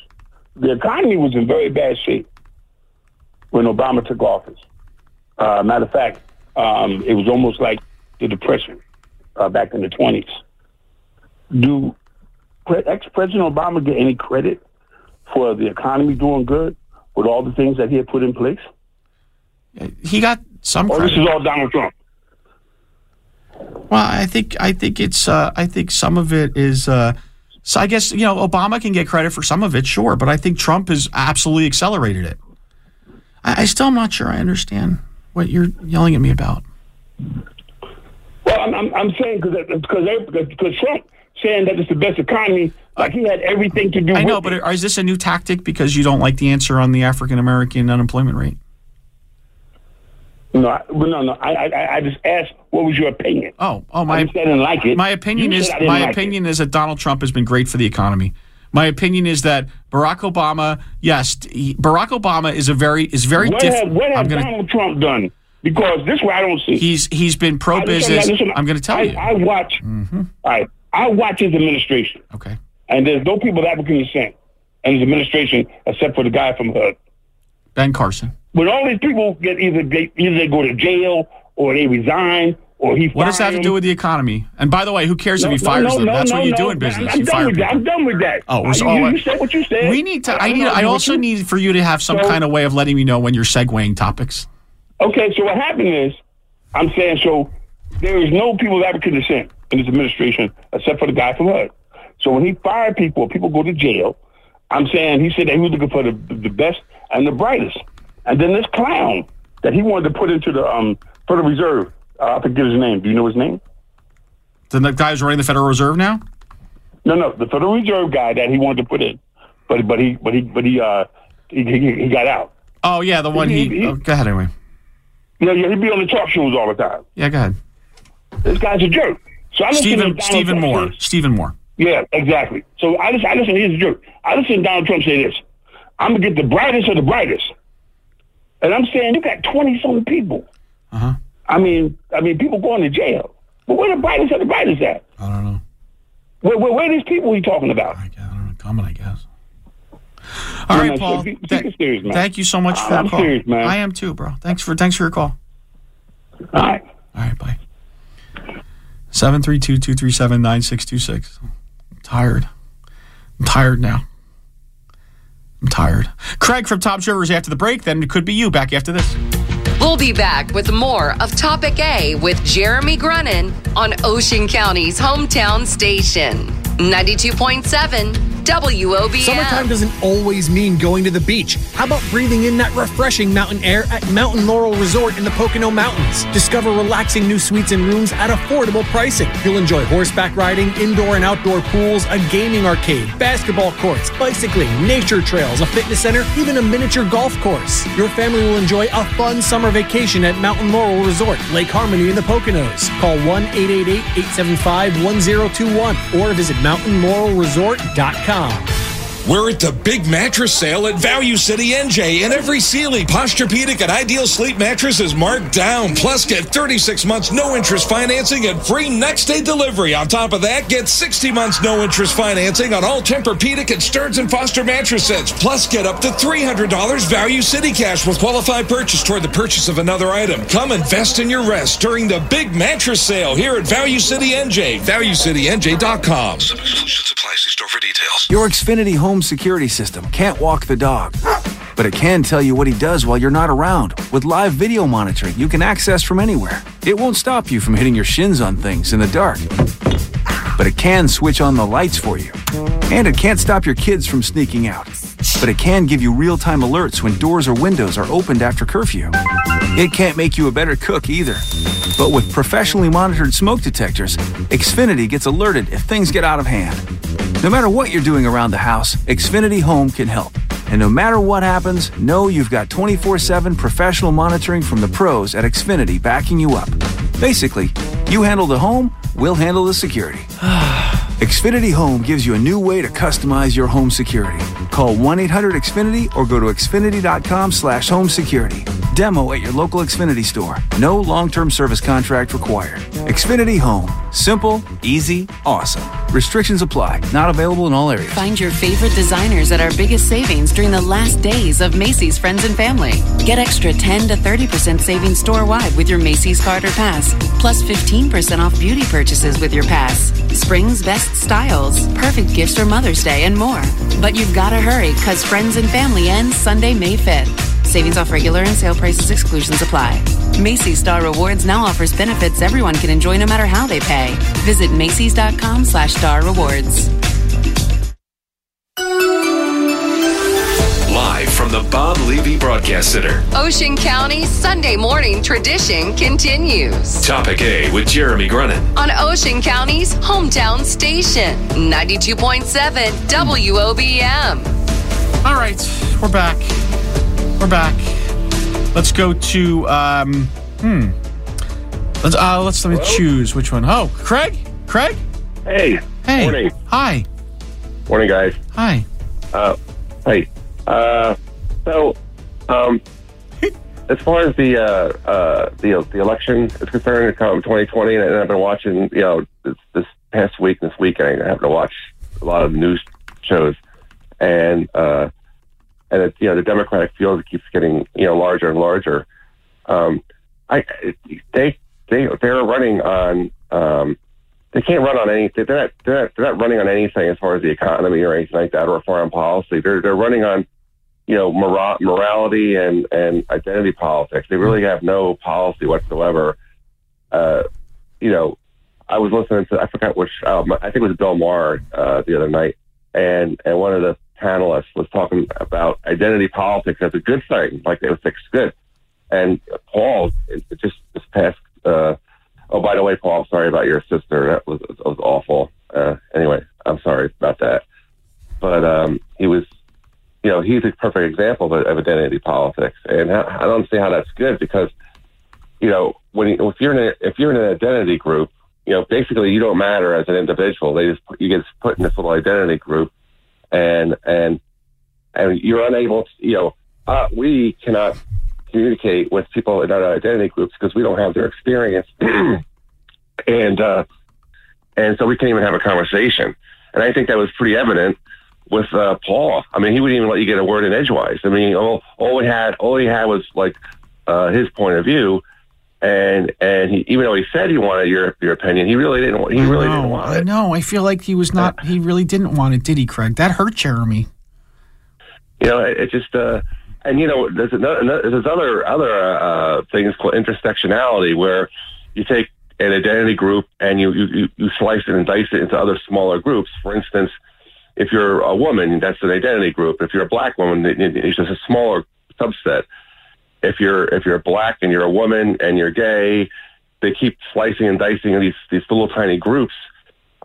the economy was in very bad shape when Obama took office. Uh, matter of fact, um, it was almost like the Depression uh, back in the twenties. Do pre- ex-President Obama get any credit for the economy doing good with all the things that he had put in place? He got some Or this is all Donald Trump? Well, I think I think it's uh, I think some of it is. Uh, so I guess you know Obama can get credit for some of it, sure, but I think Trump has absolutely accelerated it. I, I still am not sure I understand what you're yelling at me about. Well, I'm, I'm, I'm saying because because because Trump saying that it's the best economy, like he had everything to do. I know, but it. is this a new tactic because you don't like the answer on the African American unemployment rate? No, I, well, no, no. I, I I just asked what was your opinion. Oh, oh, my I didn't like it. my opinion You is said I didn't my like opinion is that Donald Trump has been great for the economy. My opinion is that Barack Obama, yes, he- Barack Obama is a very is very What have, different. what have gonna. Donald Trump done? Because this way I don't see. He's he's been pro I, business. listen, I'm going to tell I, you. I watch. Mm-hmm. all right, I watch his administration, okay. and there's no people that can descent in his administration except for the guy from HUD. Ben Carson. When all these people get either they, either they go to jail or they resign or he. Fires. What does that have to do with the economy? And by the way, who cares if he fires them? That's what you do in business. I'm you done fire with that. people. I'm done with that. Oh, was you, you, said what you said. We need to. I don't need. I also you- need for you to have some So- kind of way of letting me know when you're segueing topics. Okay, so what happened is, I'm saying so there is no people of African descent in this administration except for the guy from HUD. So when he fired people, people go to jail. I'm saying he said that he was looking for the, the best and the brightest. And then this clown that he wanted to put into the um, Federal Reserve, uh, I forget his name. Do you know his name? Then the guy who's running the Federal Reserve now. No, no, the Federal Reserve guy that he wanted to put in, but but he but he but he uh he he, he got out. Oh yeah, the one he. He- he- oh, go ahead anyway. Know, yeah, he'd be on the talk shows all the time. Yeah, go ahead. This guy's a jerk. So I Stephen Stephen Moore. Stephen Moore. Yeah, exactly. So I listen. I listen. He's a jerk. I listen to Donald Trump say this. I'm gonna get the brightest of the brightest, and I'm saying you got twenty some people. Uh huh. I mean, I mean, people going to jail. But where the brightest of the brightest at? I don't know. Where, where, where are these people he talking about? I guess I don't know. Coming, I guess. All right, Paul. take th- serious, man. thank you so much for I'm the call. serious, man. I am too, bro. Thanks for thanks for your call. All right. All right, bye. Seven three two two three seven nine six two six. Tired. I'm tired now. I'm tired. Craig from Toms River after the break. Then it could be you back after this. We'll be back with more of Topic A with Jeremy Grunin on Ocean County's hometown station. 92.7 Summertime doesn't always mean going to the beach. How about breathing in that refreshing mountain air at Mountain Laurel Resort in the Pocono Mountains? Discover relaxing new suites and rooms at affordable pricing. You'll enjoy horseback riding, indoor and outdoor pools, a gaming arcade, basketball courts, bicycling, nature trails, a fitness center, even a miniature golf course. Your family will enjoy a fun summer vacation at Mountain Laurel Resort, Lake Harmony in the Poconos. Call 1 888 875 1021 or visit mountainlaurelresort.com. Realty.com. We're at the big mattress sale at Value City NJ, and every Sealy, Posturepedic, and Ideal Sleep mattress is marked down. Plus, get 36 months no interest financing and free next day delivery. On top of that, get 60 months no interest financing on all Tempur-Pedic and Stearns and Foster mattress sets. Plus, get up to $300 Value City cash with qualified purchase toward the purchase of another item. Come invest in your rest during the big mattress sale here at Value City NJ. ValueCityNJ.com. Solutions apply. See store for details. Your Xfinity home security system can't walk the dog, but it can tell you what he does while you're not around. With live video monitoring you can access from anywhere. It won't stop you from hitting your shins on things in the dark, but it can switch on the lights for you. And it can't stop your kids from sneaking out, but it can give you real time alerts when doors or windows are opened after curfew. It can't make you a better cook either. But with professionally monitored smoke detectors, Xfinity gets alerted if things get out of hand. No matter what you're doing around the house, Xfinity Home can help. And no matter what happens, know you've got 24 7 professional monitoring from the pros at Xfinity backing you up. Basically, you handle the home, we'll handle the security. Xfinity Home gives you a new way to customize your home security. Call 1-800-XFINITY or go to xfinity.com slash home security. Demo at your local Xfinity store. No long-term service contract required. Xfinity Home. Simple, easy, awesome. Restrictions apply. Not available in all areas. Find your favorite designers at our biggest savings during the last days of Macy's Friends and Family. Get extra 10 to 30% savings store wide with your Macy's card or pass, plus 15% off beauty purchases with your pass. Spring's best styles, perfect gifts for Mother's Day, and more. But you've got to hurry because Friends and Family ends Sunday, May 5th. Savings off regular and sale prices, exclusions apply. Macy's Star Rewards now offers benefits everyone can enjoy no matter how they pay. Visit Macy's.com slash star rewards. Live from the Bob Levy Broadcast Center. Ocean County's Sunday morning tradition continues. Topic A with Jeremy Grunin. On Ocean County's hometown station, 92.7 WOBM. All right, we're back. We're back. Let's go to um hmm. Let's uh let's let me choose which one. Oh, Craig? Craig? Hey. Hey. Morning. Hi. Morning, guys. Hi. Uh, hey. Uh, so, um, as far as the uh, uh, the the election is concerned, it's come 2020, and I've been watching, you know, this, this past week, this weekend, I have to watch a lot of news shows, and uh, and it's you know the Democratic field keeps getting you know larger and larger. Um, I they they they're running on um, they can't run on anything. They're not, they're not they're not running on anything as far as the economy or anything like that or foreign policy. They're they're running on you know mora- morality and and identity politics. They really have no policy whatsoever. Uh, you know, I was listening to I forgot which um, I think it was Bill Maher uh, the other night, and and one of the panelists was talking about identity politics as a good thing, like they would fix good. And Paul, it, it just this past. Uh, oh, by the way, Paul, sorry about your sister. That was was awful. Uh, anyway, I'm sorry about that. But um, he was, you know, he's a perfect example of, of identity politics, and I, I don't see how that's good because, you know, when you, if you're in a, if you're in an identity group, you know, basically you don't matter as an individual. They just you get put in this little identity group, and and and you're unable to, you know, uh, we cannot communicate with people in other identity groups because we don't have their experience, and uh, and so we can't even have a conversation. And I think that was pretty evident with uh, Paul. I mean, he wouldn't even let you get a word in edgewise. I mean, all all he had all he had was like uh, his point of view. And and he, even though he said he wanted your your opinion, he really didn't. He really didn't want I it. know. I feel like he was not. He really didn't want it, did he, Craig? That hurt Jeremy. You know, it, it just uh, and you know, there's another, there's other other uh, things called intersectionality where you take an identity group and you, you you slice it and dice it into other smaller groups. For instance, if you're a woman, that's an identity group. If you're a black woman, it- it- it's just a smaller subset. If you're if you're black and you're a woman and you're gay, they keep slicing and dicing these these little tiny groups.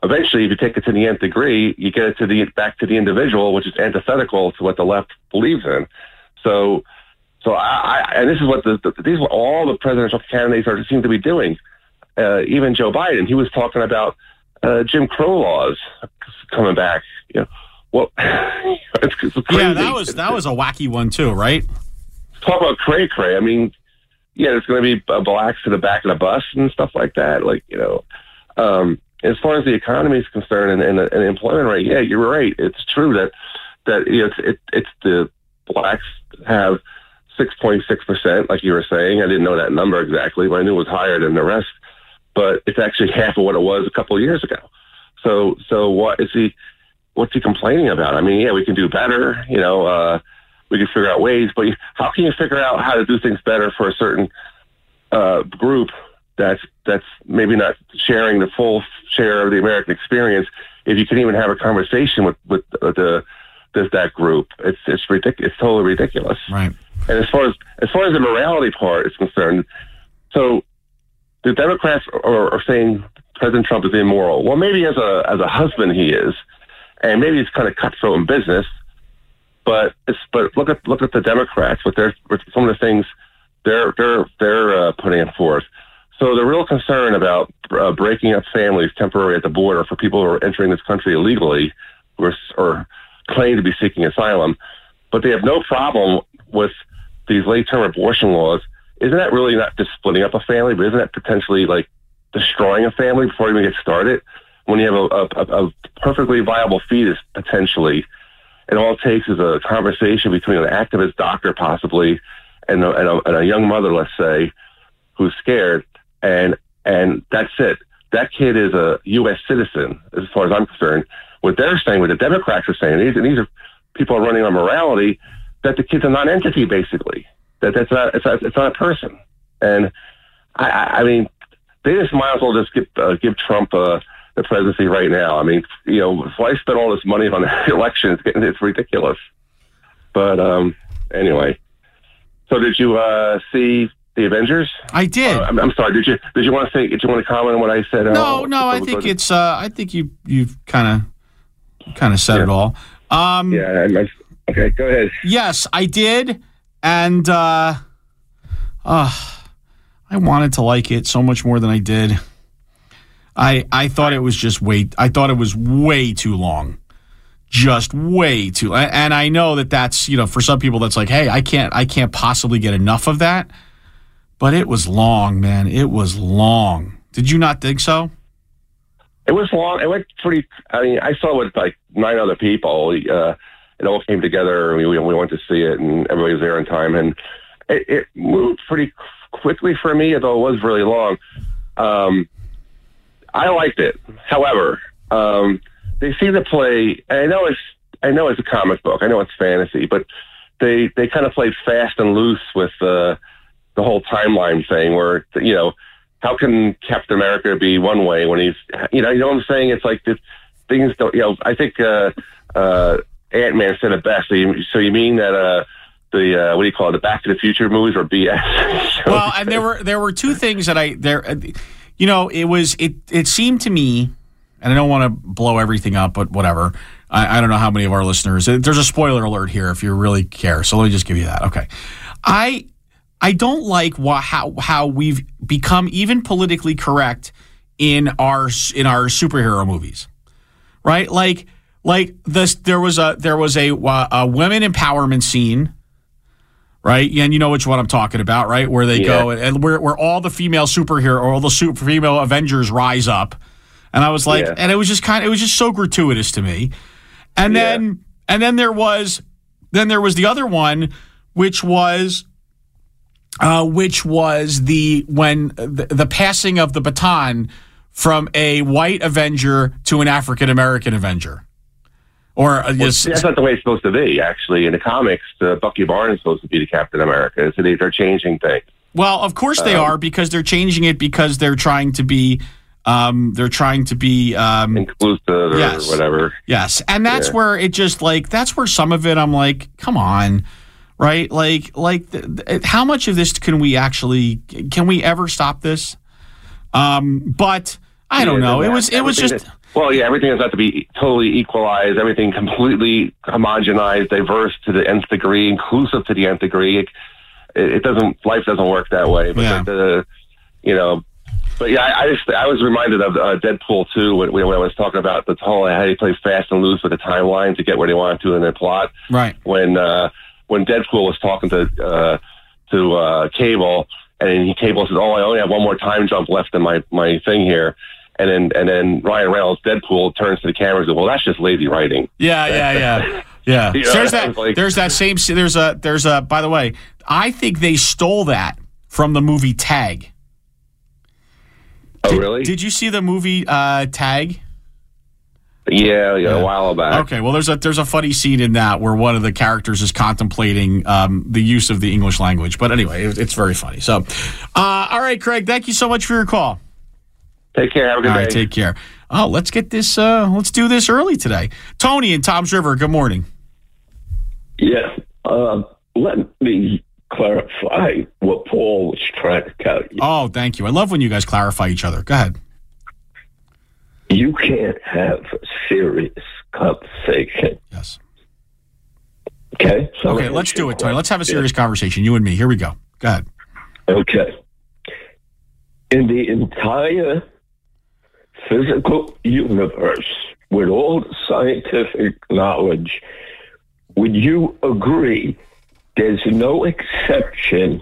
Eventually, if you take it to the nth degree, you get it to the back to the individual, which is antithetical to what the left believes in. So, so I, I and this is what the, the these are all the presidential candidates are seem to be doing. Uh, even Joe Biden, he was talking about uh, Jim Crow laws coming back. You know, well, it's, it's crazy. Yeah, that was that was a wacky one too, right? Talk about cray cray. I mean, yeah, there's going to be blacks to the back of the bus and stuff like that. Like, you know, um, as far as the economy is concerned and, and, and employment rate, yeah, you're right. It's true that that you know, it's it, it's the blacks have 6.6 percent, like you were saying. I didn't know that number exactly, but I knew it was higher than the rest. But it's actually half of what it was a couple of years ago. So, so what is he? What's he complaining about? I mean, yeah, we can do better. You know, uh, we can figure out ways, but how can you figure out how to do things better for a certain uh, group that's that's maybe not sharing the full share of the American experience? If you can even have a conversation with with the this that group, it's it's ridiculous. It's totally ridiculous. Right. And as far as as far as the morality part is concerned, so the Democrats are, are saying President Trump is immoral. Well, maybe as a as a husband he is, and maybe he's kind of cutthroat in business. But but look at look at the Democrats with their with some of the things they're they're they're uh, putting forth. So the real concern about uh, breaking up families temporarily at the border for people who are entering this country illegally or, or claim to be seeking asylum, but they have no problem with these late-term abortion laws. Isn't that really not just splitting up a family, but isn't that potentially like destroying a family before it even gets started? When you have a, a, a perfectly viable fetus potentially, and all it takes is a conversation between an activist doctor possibly and a, and a, and a young mother, let's say, who's scared, and and that's it. That kid is a U.S. citizen, as far as I'm concerned. What they're saying, what the Democrats are saying, these, and these are people are running on morality, that the kid's a non-entity, basically. That that's not it's not, it's not a person. And I, I mean, they just might as well just give uh, give Trump uh, the presidency right now. I mean, you know, why spend all this money on elections? It's, it's ridiculous. But um, anyway, so did you uh, see the Avengers? I did. Uh, I'm, I'm sorry. Did you did you want to say? Did you want to comment on what I said? No, Uh, no, I think it's. Uh, I think you you've kind of kind of said it all. Um, yeah. I, okay, go ahead. Yes, I did, and uh, uh, I wanted to like it so much more than I did. I I thought it was just way. I thought it was way too long, just way too. And I know that that's you know for some people that's like, hey, I can't I can't possibly get enough of that. But it was long, man. It was long. Did you not think so? It was long. It went pretty. I mean, I saw it with like nine other people. Uh, it all came together. We, we we went to see it, and everybody was there in time. And it, it moved pretty quickly for me, although it was really long. Um, I liked it. However, um, they seem to play. I know it's I know it's a comic book. I know it's fantasy, but they they kind of played fast and loose with uh, the whole timeline thing, where you know how can Captain America be one way when he's you know you know what I'm saying? It's like this, things don't you know. I think uh, uh, Ant Man said it best. So you, so you mean that uh, the uh, what do you call it? The Back to the Future movies are BS? well, and there were there were two things that I there, uh, you know, it was it it seemed to me, and I don't want to blow everything up, but whatever. I, I don't know how many of our listeners. Uh, there's a spoiler alert here if you really care. So let me just give you that. Okay, I I don't like wha- how how we've become even politically correct in our in our superhero movies, right? Like like this there was a there was a a women empowerment scene right? And you know which one I'm talking about, right? Where they go and where where all the female superhero or all the super female Avengers rise up, and I was like, Yeah. and it was just kind of it was just so gratuitous to me. And then and then there was then there was the other one, which was. Uh, which was the when the, the passing of the baton from a white Avenger to an African American Avenger, or uh, Well, that's not the way it's supposed to be. Actually, in the comics, uh, Bucky Barnes is supposed to be the Captain America. So they, they're changing things. Well, of course they Um, are because they're changing it because they're trying to be, um, they're trying to be um, inclusive or yes. whatever. Yes, and that's Yeah. where it just like that's where some of it I'm like, come on, right? Like, like th- th- how much of this can we actually can we ever stop this? Um, but I don't Yeah, know. It was it was just that- well, yeah, everything has got to be totally equalized. Everything completely homogenized, diverse to the nth degree, inclusive to the nth degree. It, it doesn't. Life doesn't work that way. But Yeah. the, you know, But yeah, I, I just I was reminded of uh, Deadpool 2 when, when I was talking about the whole how they play fast and loose with the timeline to get where they wanted to in their plot. Right. When uh, when Deadpool was talking to uh, to uh, Cable, and he Cable says, "Oh, I only have one more time jump left in my my thing here." And then and then Ryan Reynolds, Deadpool, turns to the camera and says, "Well, that's just lazy writing." Yeah, yeah, yeah. Yeah. You know, there's that like- there's that same there's a there's a by the way, I think they stole that from the movie Tag. Oh, really? Did you see the movie uh, Tag? Yeah, yeah, a while back. Okay, well, there's a there's a funny scene in that where one of the characters is contemplating um, the use of the English language. But anyway, it, it's very funny. So, uh, all right, Craig, thank you so much for your call. Take care. Have a good All day. right, take care. Oh, let's get this. Uh, let's do this early today. Tony and Toms River. Good morning. Yes. Um, let me clarify what Paul was trying to tell you. Oh, thank you. I love when you guys clarify each other. Go ahead. You can't have a serious conversation. Yes. Okay. So Okay, let's do it, Tony. Let's have a serious conversation. You and me. Here we go. Go ahead. Okay. In the entire physical universe, with all the scientific knowledge, would you agree there's no exception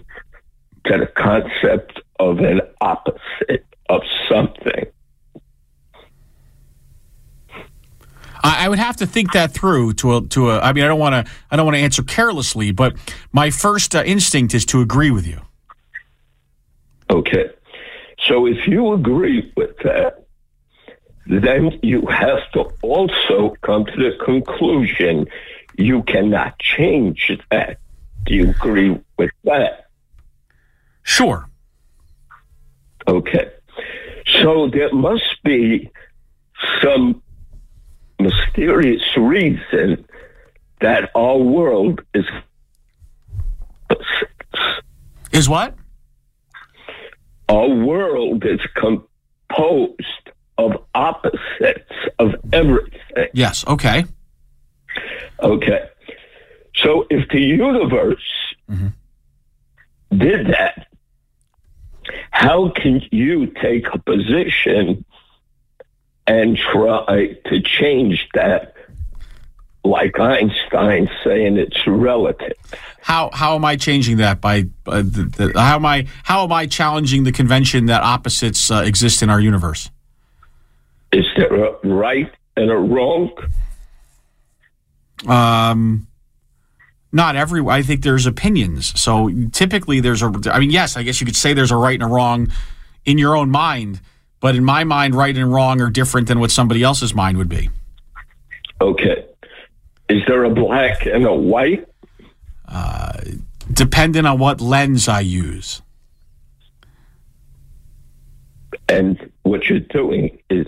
to the concept of an opposite of something? I, I would have to think that through. To a, to a. I mean, I don't want to. I don't want to answer carelessly, but my first uh, instinct is to agree with you. Okay. So if you agree with that, then you have to also come to the conclusion you cannot change that. Do you agree with that? Sure. Okay. So there must be some mysterious reason that our world is Is what? our world is composed of opposites of everything. Yes. Okay. Okay. So if the universe did that, how can you take a position and try to change that like Einstein saying it's relative? How how am I changing that by uh, the, the, how am I how am I challenging the convention that opposites uh, exist in our universe? Is there a right and a wrong? Um, not every. I think there's opinions. So typically, there's a. I mean, yes, I guess you could say there's a right and a wrong in your own mind, but in my mind, right and wrong are different than what somebody else's mind would be. Okay. Is there a black and a white? Uh, depending on what lens I use. And what you're doing is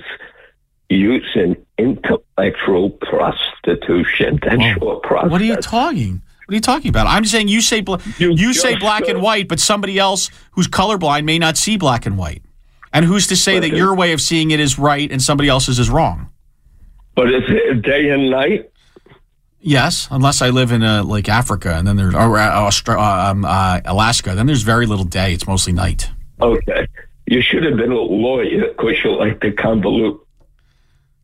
using intellectual prostitution. That's your process. What are you talking? What are you talking about? I'm saying you say bla- you, say black and white, but somebody else who's colorblind may not see black and white. And who's to say that your way of seeing it is right and somebody else's is wrong? But is it day and night? Yes, unless I live in uh, like Africa and then there's or uh, Austra- um, uh, Alaska, then there's very little day. It's mostly night. Okay. You should have been a lawyer because you like to convolute.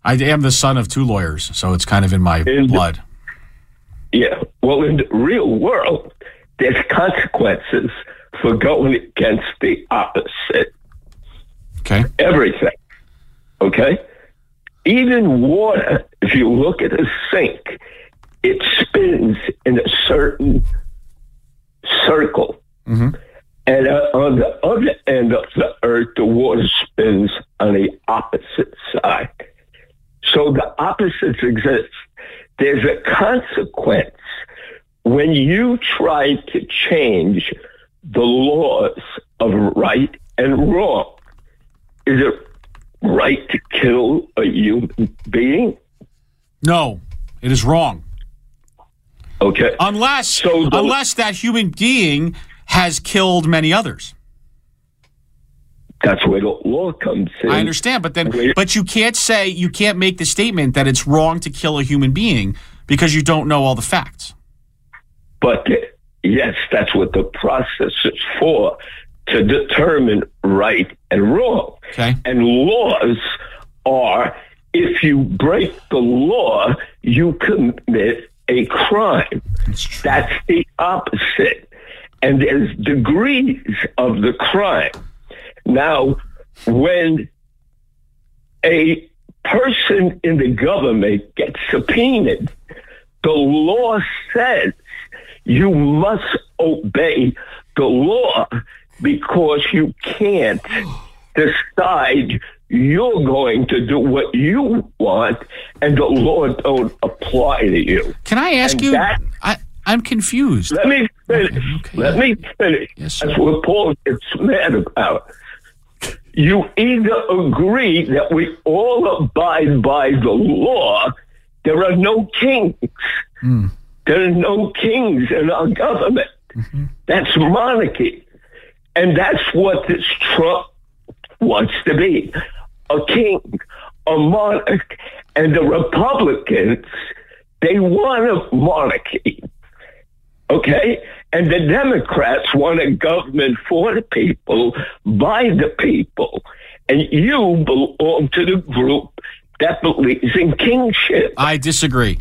I am the son of two lawyers, so it's kind of in my blood. Yeah. Well, in the real world, there's consequences for going against the opposite. Okay. Everything. Okay? Even water, if you look at a sink, it spins in a certain circle. Mm-hmm. And uh, on the other end of the earth, the water spins on the opposite side. So the opposites exist. There's a consequence when you try to change the laws of right and wrong. Is it right to kill a human being? No, it is wrong. Okay. Unless unless that human being has killed many others. That's where the law comes in. I understand, but then but you can't say you can't make the statement that it's wrong to kill a human being because you don't know all the facts. But uh, yes, that's what the process is for to determine right and wrong. Okay. And laws are if you break the law, you commit a crime. That's the opposite. And there's degrees of the crime. Now, when a person in the government gets subpoenaed, the law says you must obey the law because you can't decide you're going to do what you want and the law don't apply to you. Can I ask And you? that- I, I'm confused. let me finish. Let me finish. That's what Paul gets mad about. You either agree that we all abide by the law. There are no kings. Hmm. There are no kings in our government. Mm-hmm. That's monarchy. And that's what this Trump wants to be a king, a monarch. And the Republicans, they want a monarchy. Okay? And the Democrats want a government for the people, by the people. And you belong to the group that believes in kingship. I disagree.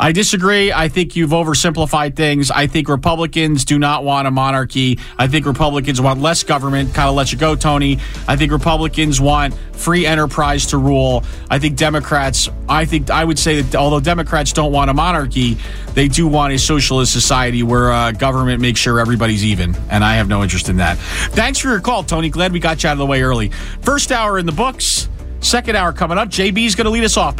I disagree. I think you've oversimplified things. I think Republicans do not want a monarchy. I think Republicans want less government. Kind of let you go, Tony. I think Republicans want free enterprise to rule. I think Democrats, I think I would say that although Democrats don't want a monarchy, they do want a socialist society where uh, government makes sure everybody's even. And I have no interest in that. Thanks for your call, Tony. Glad we got you out of the way early. First hour in the books. Second hour coming up. JB's going to lead us off.